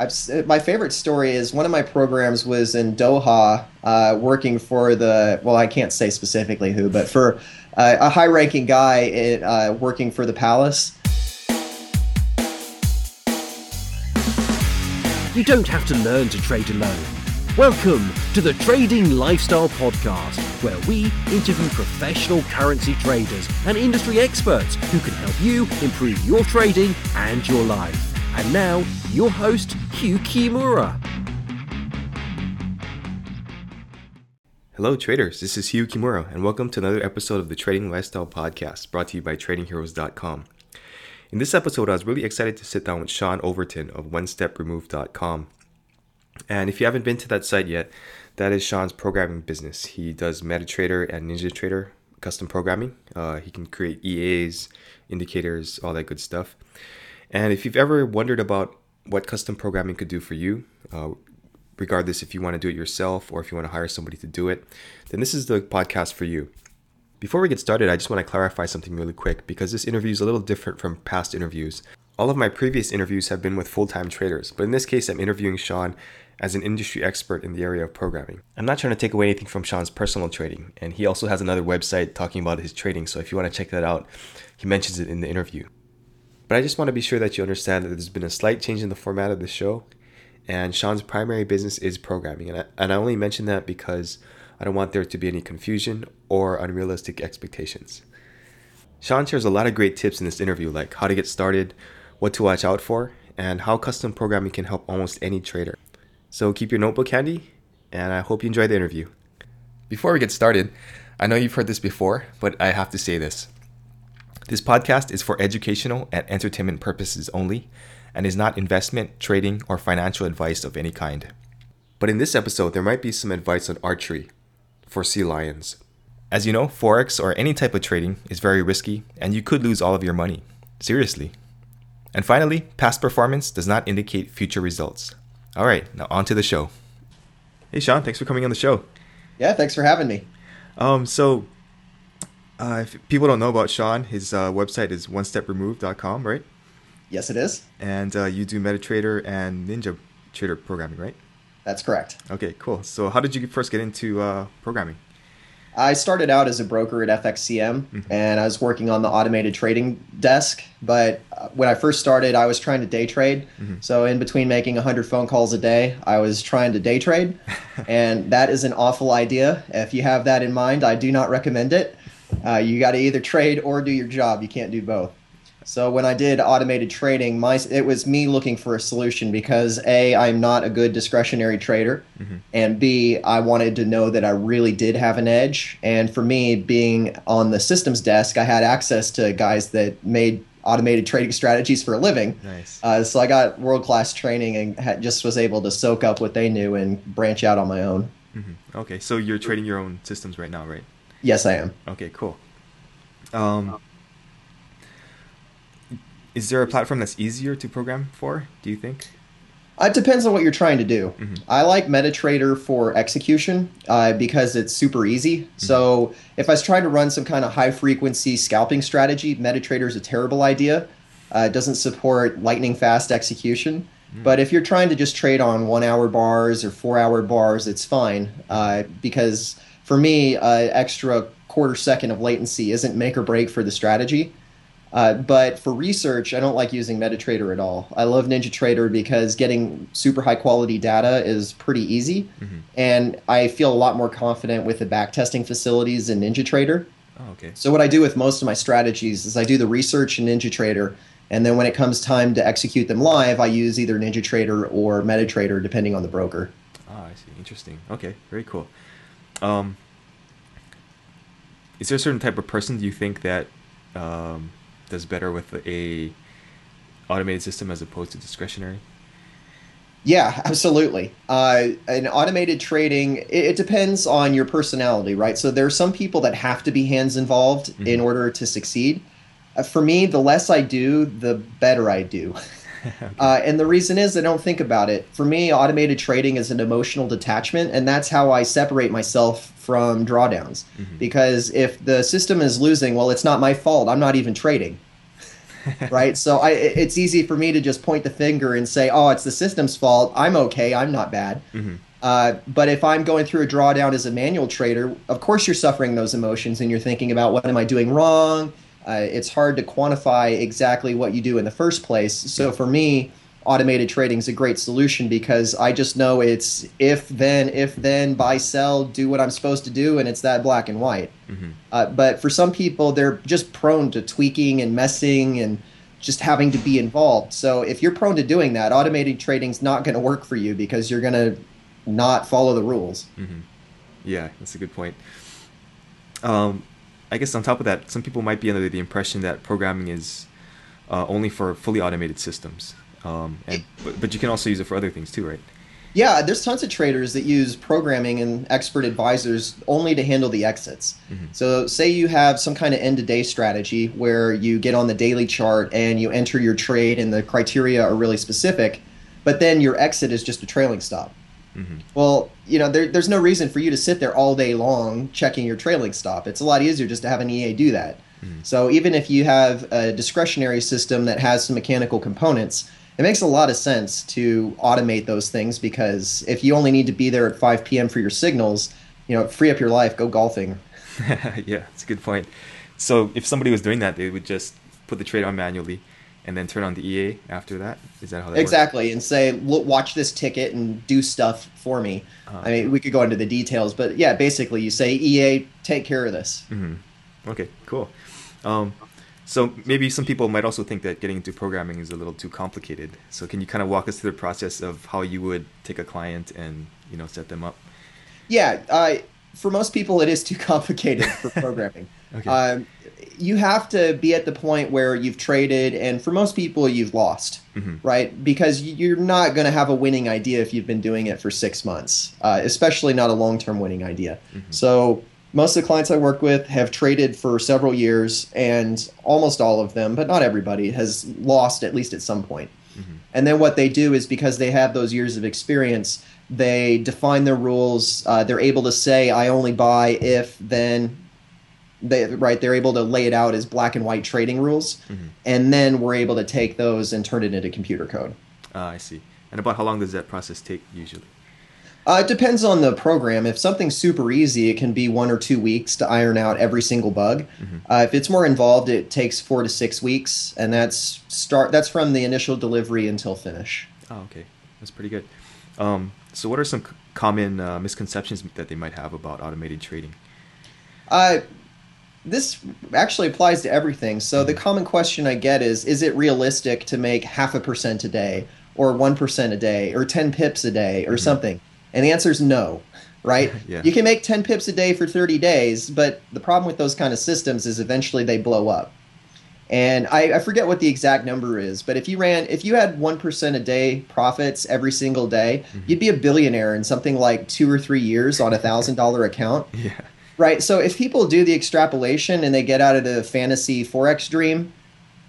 I've, my favorite story is one of my programs was in Doha, uh, working for the well, I can't say specifically who, but for uh, a high-ranking guy uh, working for the palace. You don't have to learn to trade alone. Welcome to the Trading Lifestyle Podcast, where we interview professional currency traders and industry experts who can help you improve your trading and your life. And now, your host, Hugh Kimura. Hello, traders. This is Hugh Kimura, and welcome to another episode of the Trading Lifestyle Podcast brought to you by TradingHeroes.com. In this episode, I was really excited to sit down with Sean Overton of OneStepRemoved.com. And if you haven't been to that site yet, that is Sean's programming business. He does MetaTrader and NinjaTrader custom programming. Uh, he can create EAs, indicators, all that good stuff. And if you've ever wondered about what custom programming could do for you, uh, regardless if you want to do it yourself or if you want to hire somebody to do it, then this is the podcast for you. Before we get started, I just want to clarify something really quick because this interview is a little different from past interviews. All of my previous interviews have been with full time traders, but in this case, I'm interviewing Sean as an industry expert in the area of programming. I'm not trying to take away anything from Sean's personal trading, and he also has another website talking about his trading, so if you want to check that out, he mentions it in the interview. But I just want to be sure that you understand that there's been a slight change in the format of the show. And Sean's primary business is programming. And I, and I only mention that because I don't want there to be any confusion or unrealistic expectations. Sean shares a lot of great tips in this interview, like how to get started, what to watch out for, and how custom programming can help almost any trader. So keep your notebook handy, and I hope you enjoy the interview. Before we get started, I know you've heard this before, but I have to say this. This podcast is for educational and entertainment purposes only and is not investment, trading, or financial advice of any kind. But in this episode, there might be some advice on archery for sea lions. As you know, Forex or any type of trading is very risky and you could lose all of your money. Seriously. And finally, past performance does not indicate future results. All right, now on to the show. Hey, Sean, thanks for coming on the show. Yeah, thanks for having me. Um, so uh, if people don't know about Sean, his uh, website is one step onestepremoved.com, right? Yes, it is. And uh, you do MetaTrader and Ninja Trader programming, right? That's correct. Okay, cool. So, how did you first get into uh, programming? I started out as a broker at FXCM mm-hmm. and I was working on the automated trading desk. But uh, when I first started, I was trying to day trade. Mm-hmm. So, in between making 100 phone calls a day, I was trying to day trade. and that is an awful idea. If you have that in mind, I do not recommend it. Uh, you got to either trade or do your job. You can't do both. So when I did automated trading, my it was me looking for a solution because a I'm not a good discretionary trader, mm-hmm. and b I wanted to know that I really did have an edge. And for me, being on the systems desk, I had access to guys that made automated trading strategies for a living. Nice. Uh, so I got world class training and had, just was able to soak up what they knew and branch out on my own. Mm-hmm. Okay, so you're trading your own systems right now, right? Yes, I am. Okay, cool. Um, is there a platform that's easier to program for? Do you think? Uh, it depends on what you're trying to do. Mm-hmm. I like MetaTrader for execution uh, because it's super easy. Mm-hmm. So if I was trying to run some kind of high frequency scalping strategy, MetaTrader is a terrible idea. Uh, it doesn't support lightning fast execution. Mm-hmm. But if you're trying to just trade on one hour bars or four hour bars, it's fine uh, because for me, uh, extra quarter second of latency isn't make or break for the strategy. Uh, but for research, I don't like using MetaTrader at all. I love NinjaTrader because getting super high quality data is pretty easy, mm-hmm. and I feel a lot more confident with the backtesting facilities in NinjaTrader. Oh, okay. So what I do with most of my strategies is I do the research in NinjaTrader, and then when it comes time to execute them live, I use either NinjaTrader or MetaTrader, depending on the broker. Ah, I see. Interesting. Okay, very cool. Um, is there a certain type of person do you think that um, does better with a automated system as opposed to discretionary? Yeah, absolutely. Uh, in automated trading, it, it, depends on your personality, right? So there are some people that have to be hands involved mm-hmm. in order to succeed. Uh, for me, the less I do, the better I do. okay. uh, and the reason is I don't think about it. For me, automated trading is an emotional detachment, and that's how I separate myself from drawdowns. Mm-hmm. Because if the system is losing, well, it's not my fault. I'm not even trading. right? So I, it's easy for me to just point the finger and say, "Oh, it's the system's fault. I'm okay. I'm not bad." Mm-hmm. Uh, but if I'm going through a drawdown as a manual trader, of course you're suffering those emotions and you're thinking about what am I doing wrong. Uh, it's hard to quantify exactly what you do in the first place. So for me, automated trading is a great solution because I just know it's if then if then buy sell do what I'm supposed to do and it's that black and white. Mm-hmm. Uh, but for some people they're just prone to tweaking and messing and just having to be involved. So if you're prone to doing that, automated trading's not going to work for you because you're going to not follow the rules. Mm-hmm. Yeah, that's a good point. Um, I guess on top of that, some people might be under the impression that programming is uh, only for fully automated systems. Um, and but, but you can also use it for other things too, right? Yeah, there's tons of traders that use programming and expert advisors only to handle the exits. Mm-hmm. So, say you have some kind of end to day strategy where you get on the daily chart and you enter your trade and the criteria are really specific, but then your exit is just a trailing stop. Mm-hmm. Well, you know, there, there's no reason for you to sit there all day long checking your trailing stop. It's a lot easier just to have an EA do that. Mm-hmm. So, even if you have a discretionary system that has some mechanical components, it makes a lot of sense to automate those things because if you only need to be there at 5 p.m. for your signals, you know, free up your life, go golfing. yeah, that's a good point. So if somebody was doing that, they would just put the trade on manually and then turn on the EA after that. Is that how that exactly? Works? And say, look, watch this ticket and do stuff for me. Uh-huh. I mean, we could go into the details, but yeah, basically, you say, EA, take care of this. Mm-hmm. Okay, cool. Um, so maybe some people might also think that getting into programming is a little too complicated. So can you kind of walk us through the process of how you would take a client and you know set them up? Yeah, uh, for most people, it is too complicated for programming. okay. Um, you have to be at the point where you've traded, and for most people, you've lost, mm-hmm. right? Because you're not going to have a winning idea if you've been doing it for six months, uh, especially not a long term winning idea. Mm-hmm. So most of the clients I work with have traded for several years, and almost all of them, but not everybody, has lost at least at some point. Mm-hmm. And then what they do is because they have those years of experience, they define their rules. Uh, they're able to say, "I only buy if then." They, right, they're able to lay it out as black and white trading rules, mm-hmm. and then we're able to take those and turn it into computer code. Uh, I see. And about how long does that process take usually? Uh, it depends on the program. If something's super easy, it can be one or two weeks to iron out every single bug. Mm-hmm. Uh, if it's more involved, it takes four to six weeks, and that's start. That's from the initial delivery until finish. Oh, okay, that's pretty good. Um, so, what are some c- common uh, misconceptions that they might have about automated trading? Uh, this actually applies to everything. So the common question I get is: Is it realistic to make half a percent a day, or one percent a day, or ten pips a day, or mm-hmm. something? And the answer is no, right? yeah. You can make 10 pips a day for 30 days, but the problem with those kind of systems is eventually they blow up. And I, I forget what the exact number is, but if you ran, if you had 1% a day profits every single day, mm-hmm. you'd be a billionaire in something like two or three years on a $1,000 account. Yeah. Right. So if people do the extrapolation and they get out of the fantasy Forex dream,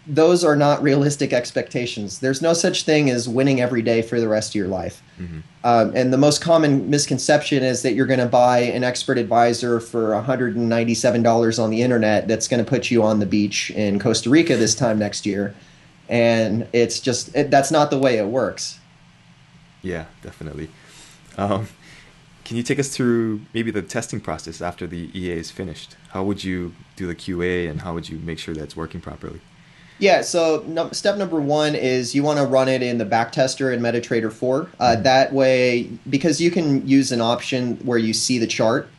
those are not realistic expectations. There's no such thing as winning every day for the rest of your life. Mm-hmm. Um, and the most common misconception is that you're going to buy an expert advisor for $197 on the internet that's going to put you on the beach in Costa Rica this time next year. And it's just, it, that's not the way it works. Yeah, definitely. Um, can you take us through maybe the testing process after the EA is finished? How would you do the QA and how would you make sure that it's working properly? Yeah, so no, step number one is you want to run it in the backtester in MetaTrader 4. Uh, Mm-hmm. that way, because you can use an option where you see the chart,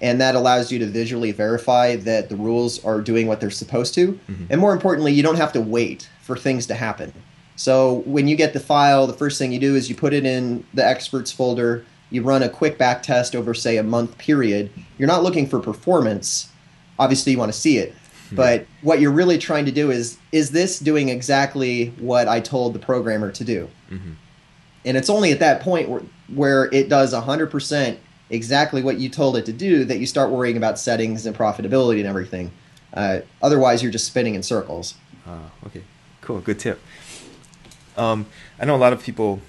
and that allows you to visually verify that the rules are doing what they're supposed to. Mm-hmm. And more importantly, you don't have to wait for things to happen. So when you get the file, the first thing you do is you put it in the experts folder. You run a quick back test over, say, a month period. You're not looking for performance. Obviously, you want to see it. But what you're really trying to do is is this doing exactly what I told the programmer to do? Mm-hmm. And it's only at that point where, where it does 100% exactly what you told it to do that you start worrying about settings and profitability and everything. Uh, otherwise, you're just spinning in circles. Uh, okay, cool, good tip. Um, I know a lot of people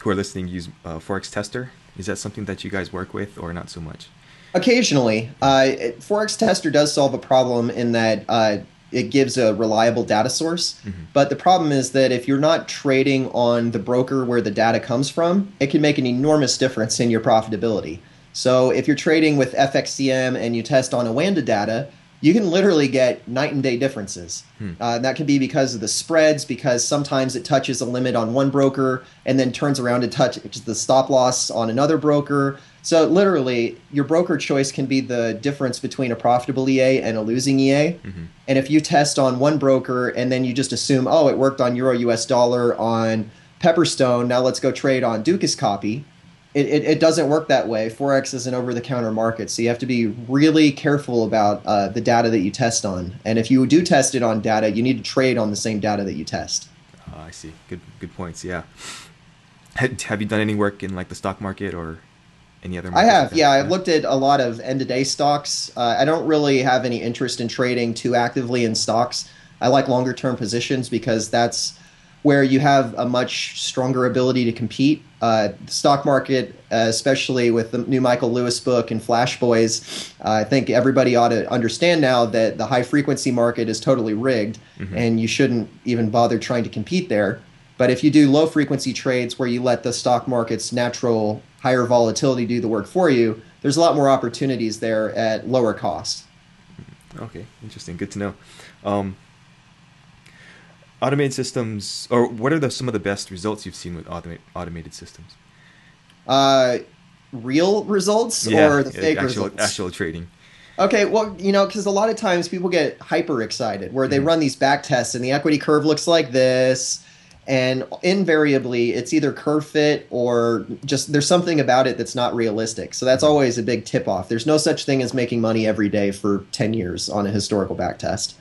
who are listening use uh, Forex Tester. Is that something that you guys work with, or not so much? Occasionally, uh, Forex Tester does solve a problem in that uh, it gives a reliable data source. But the problem is that if you're not trading on the broker where the data comes from, it can make an enormous difference in your profitability. So if you're trading with FXCM and you test on Oanda data, you can literally get night and day differences. Uh, that can be because of the spreads, because sometimes it touches a limit on one broker and then turns around and touches the stop loss on another broker. So literally, your broker choice can be the difference between a profitable EA and a losing EA. And if you test on one broker and then you just assume, oh, it worked on Euro US dollar on Pepperstone, now let's go trade on Dukascopy. It, it, it doesn't work that way. Forex is an over the counter market. So you have to be really careful about uh, the data that you test on. And if you do test it on data, you need to trade on the same data that you test. Uh, I see. Good good points. Yeah. Have you done any work in like the stock market or any other? I have, like yeah. I've looked at a lot of end of day stocks. Uh, I don't really have any interest in trading too actively in stocks. I like longer term positions because that's where you have a much stronger ability to compete. Uh, the stock market, uh, especially with the new Michael Lewis book and Flash Boys, uh, I think everybody ought to understand now that the high frequency market is totally rigged and you shouldn't even bother trying to compete there. But if you do low frequency trades where you let the stock market's natural higher volatility do the work for you, there's a lot more opportunities there at lower cost. Okay, interesting. Good to know. Um, automated systems, or what are the, some of the best results you've seen with automate, automated systems? Uh, real results or the yeah, fake actual, results? Actual trading. Okay, well, you know, because a lot of times people get hyper excited where they Mm-hmm. run these back tests and the equity curve looks like this. And invariably, it's either curve fit or just there's something about it that's not realistic. So Mm-hmm. that's always a big tip off. There's no such thing as making money every day for 10 years on a historical back test.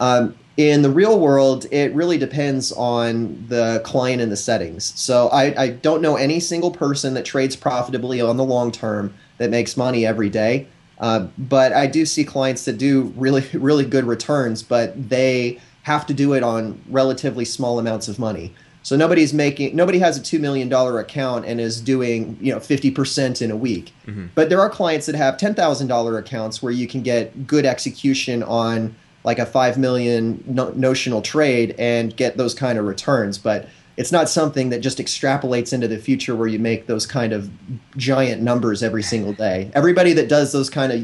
Um, in the real world, it really depends on the client and the settings. So I, I don't know any single person that trades profitably on the long term that makes money every day. Uh, but I do see clients that do really, really good returns, but they have to do it on relatively small amounts of money. So nobody's making nobody has a two million dollar account and is doing you know fifty percent in a week. But there are clients that have ten thousand dollar accounts where you can get good execution on like a five million no- notional trade and get those kind of returns. But it's not something that just extrapolates into the future where you make those kind of giant numbers every single day. Everybody that does those kind of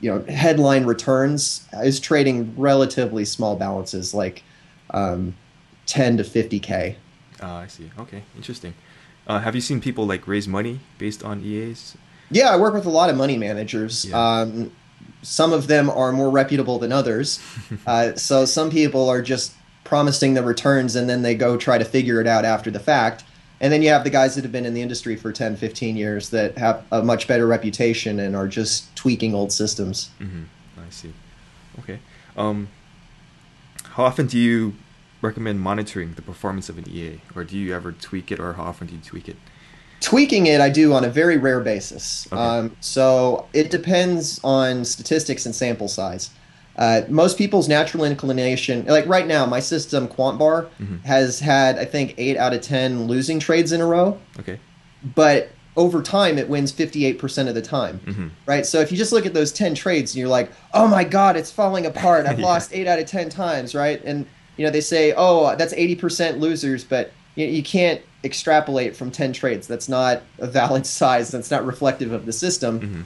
you know headline returns is trading relatively small balances like um, 10 to 50k Uh, I see. Okay, interesting. Uh, have you seen people like raise money based on EAs? yeah i work with a lot of money managers Yeah. um, some of them are more reputable than others uh, so some people are just promising the returns and then they go try to figure it out after the fact and then you have the guys that have been in the industry for 10 15 years that have a much better reputation and are just tweaking old systems Mm-hmm. I see. Okay. Um, how often do you recommend monitoring the performance of an EA, or do you ever tweak it, or how often do you tweak it? Tweaking it i do on a very rare basis Okay. um, so it depends on statistics and sample size uh, most people's natural inclination like right now my system quantbar Mhm. has had i think 8 out of 10 losing trades in a row Okay. but over time it wins 58% of the time Mm-hmm. right so if you just look at those 10 trades and you're like oh my god it's falling apart i've Yeah. lost 8 out of 10 times right and you know they say oh that's 80% losers but you, you can't extrapolate from 10 trades that's not a valid size that's not reflective of the system. Mhm.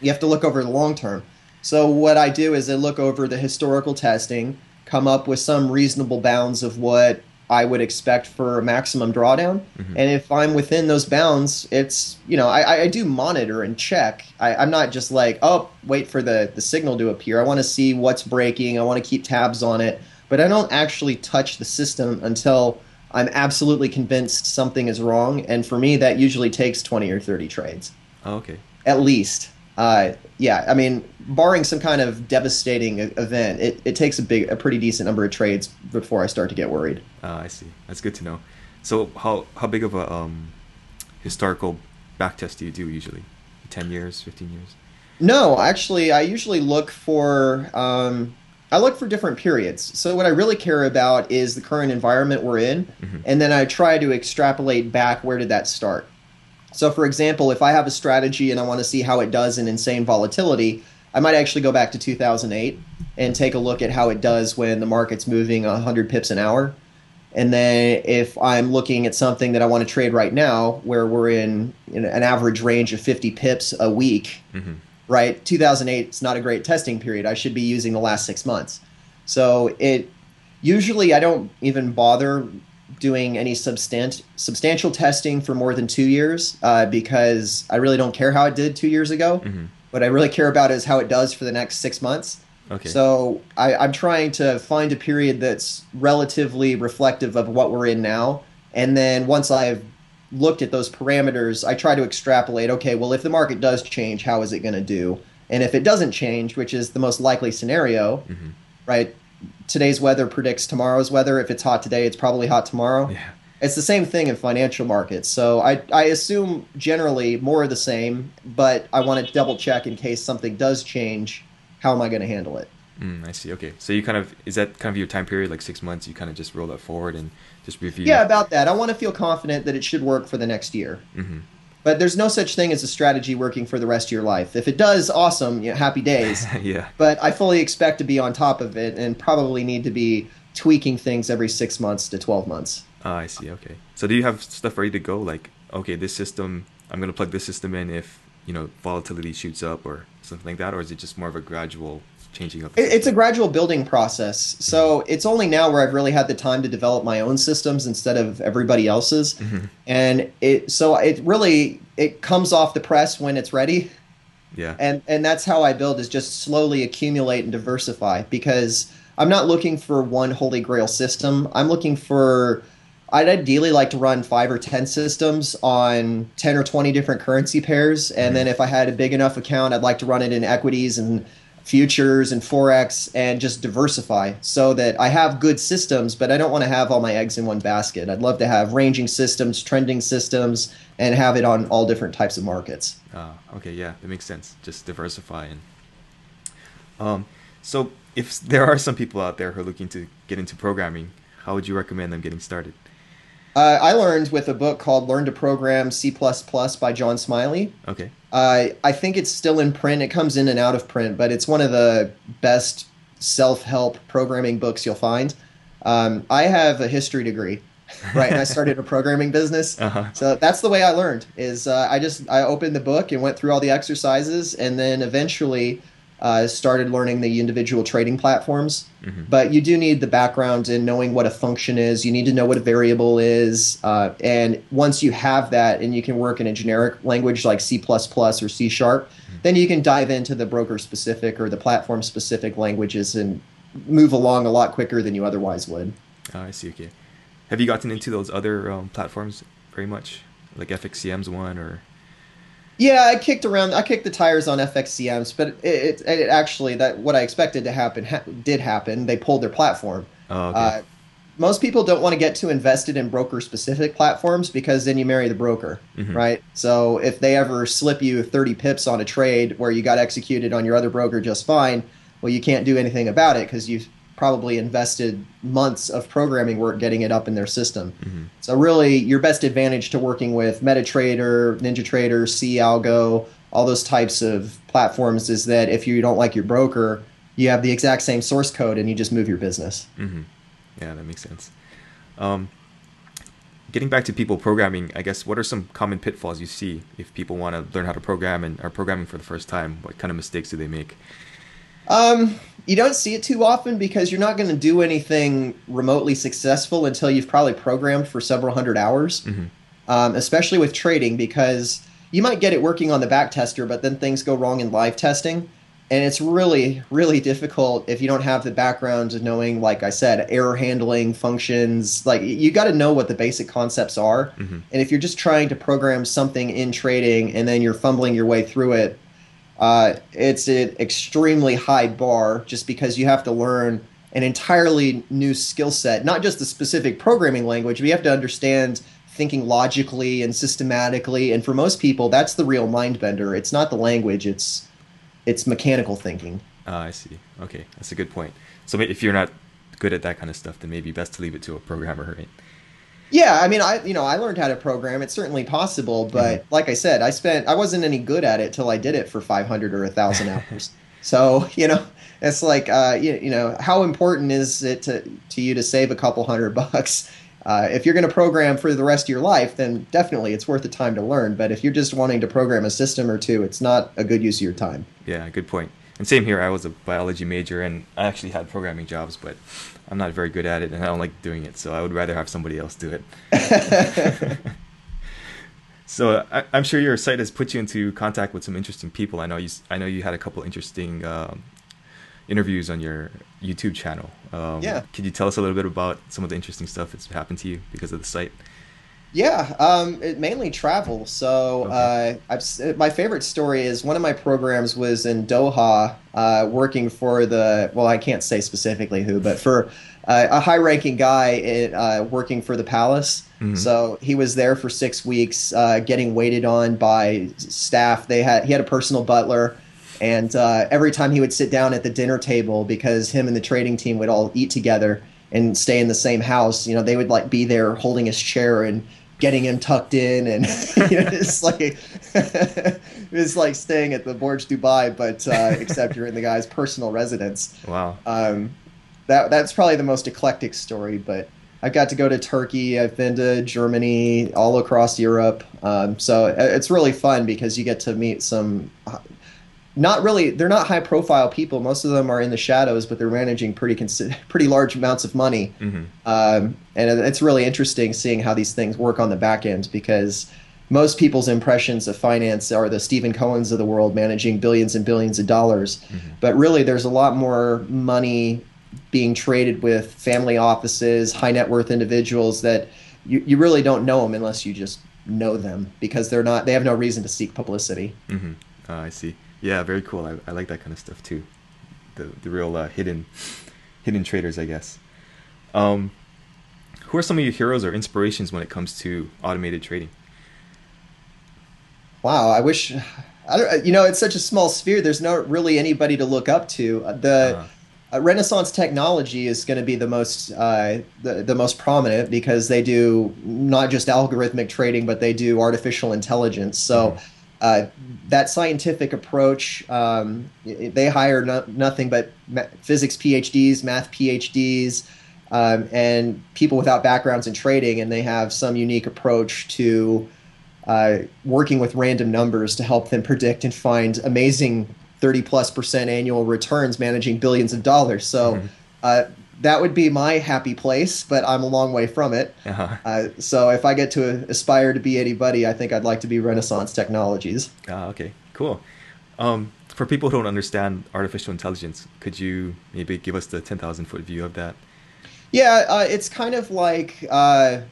you have to look over the long term. So what i do is i look over the historical testing come up with some reasonable bounds of what i would expect for a maximum drawdown. Mhm. and if i'm within those bounds it's you know i, I do monitor and check. I, i'm not just like oh wait for the, the signal to appear. I want to see what's breaking. I want to keep tabs on it. But i don't actually touch the system until i'm absolutely convinced something is wrong and for me that usually takes 20 or 30 trades Oh, okay. at least. Uh, yeah, I mean, barring some kind of devastating event, it, it takes a big, a pretty decent number of trades before I start to get worried. Uh, I see. That's good to know. So, how how big of a um, historical backtest do you do usually? Ten years, fifteen years? No, actually, I usually look for, um, I look for different periods. So what I really care about is the current environment we're in, Mhm. and then I try to extrapolate back where did that start. So, for example, if I have a strategy and I want to see how it does in insane volatility, I might actually go back to 2008 and take a look at how it does when the market's moving 100 pips an hour. And then if I'm looking at something that I want to trade right now, where we're in, in an average range of 50 pips a week, mm-hmm. Right? 2008 is not a great testing period. I should be using the last six months. So it usually I don't even bother doing any substant- substantial testing for more than two years uh, because I really don't care how it did two years ago. Mm-hmm. What I really care about is how it does for the next six months. Okay. So I, I'm trying to find a period that's relatively reflective of what we're in now. And then once I've looked at those parameters, I try to extrapolate okay, well, if the market does change, how is it going to do? And if it doesn't change, which is the most likely scenario, mm-hmm. right? Today's weather predicts tomorrow's weather. If it's hot today, it's probably hot tomorrow. Yeah. It's the same thing in financial markets. So I, I assume generally more of the same, but I want to double check in case something does change how am I going to handle it? Mm, I see. Okay, so you kind of is that kind of your time period, like six months? You kind of just roll that forward and just review. Yeah, about that. I want to feel confident that it should work for the next year. Mm-hmm. But there's no such thing as a strategy working for the rest of your life. If it does, awesome, you know, happy days. yeah. But I fully expect to be on top of it and probably need to be tweaking things every six months to 12 months. Oh, I see. Okay. So do you have stuff ready to go? Like, okay, this system, I'm going to plug this system in if you know volatility shoots up or something like that, or is it just more of a gradual changing up? It's a gradual building process. So mm-hmm. it's only now where I've really had the time to develop my own systems instead of everybody else's, mm-hmm. and it so it really it comes off the press when it's ready. Yeah. And and that's how I build is just slowly accumulate and diversify because I'm not looking for one holy grail system. I'm looking for I'd ideally like to run five or 10 systems on 10 or 20 different currency pairs. And mm-hmm. then if I had a big enough account, I'd like to run it in equities and futures and Forex and just diversify so that I have good systems, but I don't want to have all my eggs in one basket. I'd love to have ranging systems, trending systems, and have it on all different types of markets. Uh, okay, yeah, that makes sense. Just diversify. And um, so if there are some people out there who are looking to get into programming, how would you recommend them getting started? Uh, I learned with a book called Learn to Program C by John Smiley. Okay. Uh, I think it's still in print. It comes in and out of print, but it's one of the best self help programming books you'll find. Um, I have a history degree, right? and I started a programming business. Uh-huh. So that's the way I learned is uh, I just I opened the book and went through all the exercises and then eventually uh, started learning the individual trading platforms. Mm-hmm. But you do need the background in knowing what a function is. You need to know what a variable is. Uh, and once you have that and you can work in a generic language like C or C sharp, mm-hmm. then you can dive into the broker specific or the platform specific languages and move along a lot quicker than you otherwise would. Oh, I see. Okay. Have you gotten into those other um, platforms very much? Like FXCM's one or yeah, I kicked around. I kicked the tires on FXCMs, but it, it, it actually that what I expected to happen ha- did happen. They pulled their platform. Oh, okay. Uh, most people don't want to get too invested in broker specific platforms because then you marry the broker, mm-hmm. right? So if they ever slip you 30 pips on a trade where you got executed on your other broker just fine, well, you can't do anything about it because you probably invested months of programming work getting it up in their system. Mm-hmm. So really, your best advantage to working with MetaTrader, NinjaTrader, cAlgo, all those types of platforms is that if you don't like your broker, you have the exact same source code and you just move your business. Mm-hmm. Yeah, that makes sense. Um, getting back to people programming, I guess what are some common pitfalls you see if people want to learn how to program and are programming for the first time? What kind of mistakes do they make? Um, you don't see it too often because you're not going to do anything remotely successful until you've probably programmed for several hundred hours. Mm-hmm. Um, especially with trading, because you might get it working on the back tester, but then things go wrong in live testing. And it's really, really difficult if you don't have the background of knowing, like I said, error handling functions. Like you got to know what the basic concepts are. Mm-hmm. And if you're just trying to program something in trading and then you're fumbling your way through it, uh, it's an extremely high bar just because you have to learn an entirely new skill set, not just the specific programming language, but you have to understand thinking logically and systematically. And for most people, that's the real mind bender. It's not the language; it's it's mechanical thinking. Uh, I see. Okay, that's a good point. So if you're not good at that kind of stuff, then maybe best to leave it to a programmer, right? Yeah, I mean, I you know I learned how to program. It's certainly possible, but mm-hmm. like I said, I spent I wasn't any good at it till I did it for 500 or a thousand hours. So you know, it's like uh, you, you know, how important is it to to you to save a couple hundred bucks? Uh, if you're going to program for the rest of your life, then definitely it's worth the time to learn. But if you're just wanting to program a system or two, it's not a good use of your time. Yeah, good point. And same here. I was a biology major, and I actually had programming jobs, but I'm not very good at it, and I don't like doing it. So I would rather have somebody else do it. so I, am sure your site has put you into contact with some interesting people. I know you. I know you had a couple interesting um, interviews on your YouTube channel. Um, yeah. Could you tell us a little bit about some of the interesting stuff that's happened to you because of the site? Yeah, um, it mainly travel. So okay. uh, I've, my favorite story is one of my programs was in Doha, uh, working for the well, I can't say specifically who, but for uh, a high-ranking guy in, uh, working for the palace. Mm-hmm. So he was there for six weeks, uh, getting waited on by staff. They had he had a personal butler. And uh, every time he would sit down at the dinner table, because him and the trading team would all eat together and stay in the same house, you know, they would like be there holding his chair and getting him tucked in, and you know, it's like it's like staying at the Burj Dubai, but uh, except you're in the guy's personal residence. Wow. Um, that that's probably the most eclectic story, but. I've got to go to Turkey. I've been to Germany, all across Europe. Um, so uh, it's really fun because you get to meet some not really they're not high profile people most of them are in the shadows but they're managing pretty consi- pretty large amounts of money mm-hmm. um, and it's really interesting seeing how these things work on the back end because most people's impressions of finance are the Steven Cohens of the world managing billions and billions of dollars mm-hmm. but really there's a lot more money being traded with family offices high net worth individuals that you, you really don't know them unless you just know them because they're not they have no reason to seek publicity mm-hmm. uh, i see yeah, very cool. I, I like that kind of stuff too. The the real uh, hidden hidden traders, I guess. Um, who are some of your heroes or inspirations when it comes to automated trading? Wow, I wish I don't. You know, it's such a small sphere. There's not really anybody to look up to. Uh, the uh-huh. uh, Renaissance Technology is going to be the most uh, the the most prominent because they do not just algorithmic trading, but they do artificial intelligence. So. Mm-hmm uh, that scientific approach, um, they hire no, nothing but physics PhDs, math PhDs, um, and people without backgrounds in trading, and they have some unique approach to uh, working with random numbers to help them predict and find amazing 30 plus percent annual returns managing billions of dollars. So mm-hmm. uh, that would be my happy place, but I'm a long way from it. Uh-huh. Uh, so if I get to aspire to be anybody, I think I'd like to be Renaissance Technologies. Ah, okay, cool. Um, for people who don't understand artificial intelligence, could you maybe give us the 10,000 foot view of that? Yeah, uh, it's kind of like uh,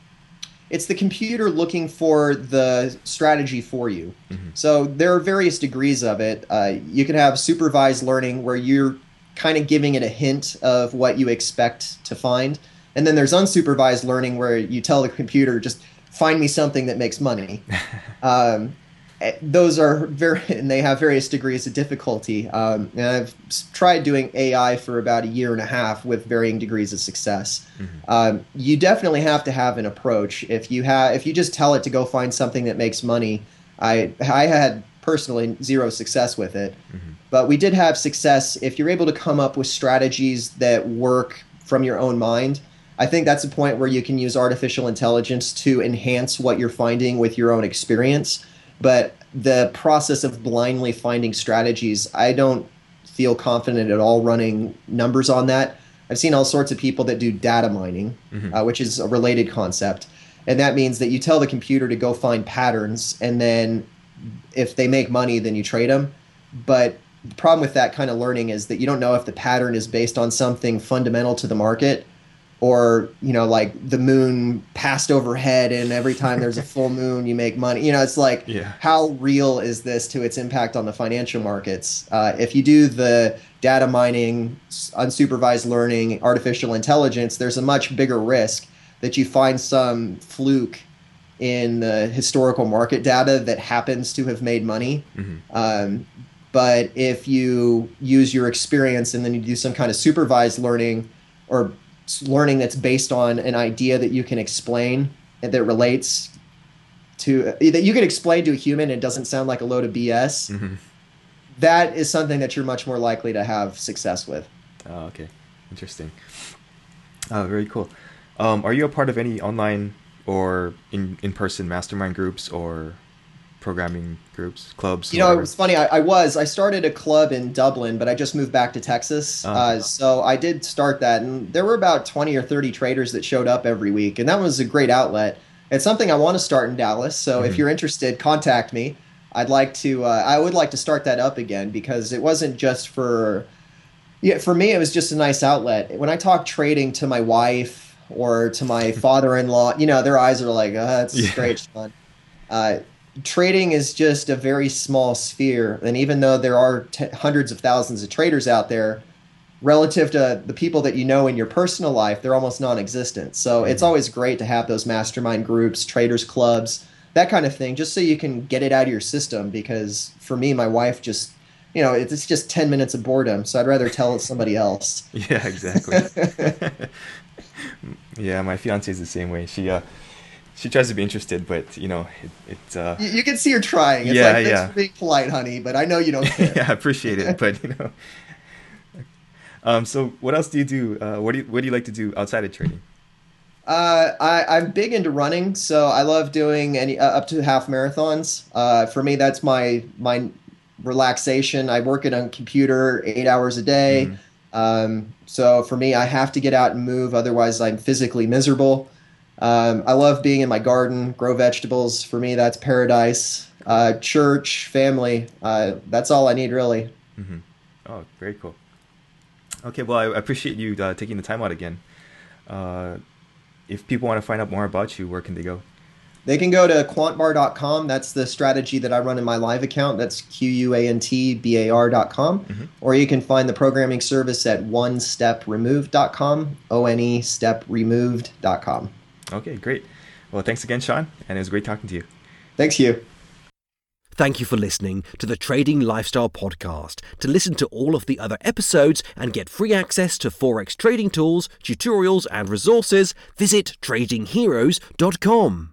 it's the computer looking for the strategy for you. Mm-hmm. So there are various degrees of it. Uh, you can have supervised learning where you're kind of giving it a hint of what you expect to find. And then there's unsupervised learning where you tell the computer, just find me something that makes money. um, eh, those are very, and they have various degrees of difficulty. Um, and I've tried doing AI for about a year and a half with varying degrees of success. Mm-hmm. Um, you definitely have to have an approach. If you have, if you just tell it to go find something that makes money, I, I had personally zero success with it. Mm-hmm. But we did have success if you're able to come up with strategies that work from your own mind. I think that's a point where you can use artificial intelligence to enhance what you're finding with your own experience. But the process of blindly finding strategies, I don't feel confident at all running numbers on that. I've seen all sorts of people that do data mining, mm-hmm. uh, which is a related concept. And that means that you tell the computer to go find patterns, and then if they make money, then you trade them. But the problem with that kind of learning is that you don't know if the pattern is based on something fundamental to the market or you know like the moon passed overhead and every time there's a full moon you make money you know it's like yeah. how real is this to its impact on the financial markets uh, if you do the data mining unsupervised learning artificial intelligence there's a much bigger risk that you find some fluke in the historical market data that happens to have made money mm-hmm. um, but if you use your experience and then you do some kind of supervised learning or learning that's based on an idea that you can explain and that relates to that you can explain to a human and it doesn't sound like a load of BS, mm-hmm. that is something that you're much more likely to have success with. Oh, okay, interesting. Oh, very cool. Um, are you a part of any online or in in person mastermind groups or programming groups, clubs? You know, whatever? it was funny. I, I, was. I started a club in Dublin, but I just moved back to Texas. Oh. Uh, so I did start that, and there were about twenty or thirty traders that showed up every week, and that was a great outlet. It's something I want to start in Dallas. So mm-hmm. if you're interested, contact me. I'd like to. Uh, I would like to start that up again because it wasn't just for. Yeah, for me, it was just a nice outlet. When I talk trading to my wife or to my father-in-law, you know, their eyes are like, "Oh, that's yeah. great, Sean." Uh, trading is just a very small sphere, and even though there are t- hundreds of thousands of traders out there, relative to the people that you know in your personal life, they're almost non-existent. So it's mm-hmm. always great to have those mastermind groups, traders clubs that kind of thing, just so you can get it out of your system. Because for me, my wife just, you know, it's just 10 minutes of boredom. So I'd rather tell it somebody else. Yeah, exactly. yeah, my fiance is the same way. She, uh, she tries to be interested, but you know, it. it uh... you, you, can see her trying. It's yeah, like, yeah. Being polite, honey, but I know you don't care. yeah, I appreciate it, but you know. Um, so what else do you do? Uh, what do you what do you like to do outside of trading? Uh, I, I'm big into running, so I love doing any uh, up to half marathons. Uh, for me, that's my my relaxation. I work it on computer eight hours a day. Mm-hmm. Um, so for me, I have to get out and move, otherwise I'm physically miserable. Um, I love being in my garden, grow vegetables. For me, that's paradise. Uh, church, family. Uh, that's all I need, really. Mm-hmm. Oh, very cool. Okay, well, I appreciate you uh, taking the time out again. Uh, if people want to find out more about you, where can they go? They can go to quantbar.com. That's the strategy that I run in my live account. That's Q U A N T B A R.com. Mm-hmm. Or you can find the programming service at onestepremoved.com, O N E stepremoved.com. Okay, great. Well, thanks again, Sean, and it was great talking to you. Thanks, Hugh. Thank you for listening to the Trading Lifestyle Podcast. To listen to all of the other episodes and get free access to Forex trading tools, tutorials, and resources, visit tradingheroes.com.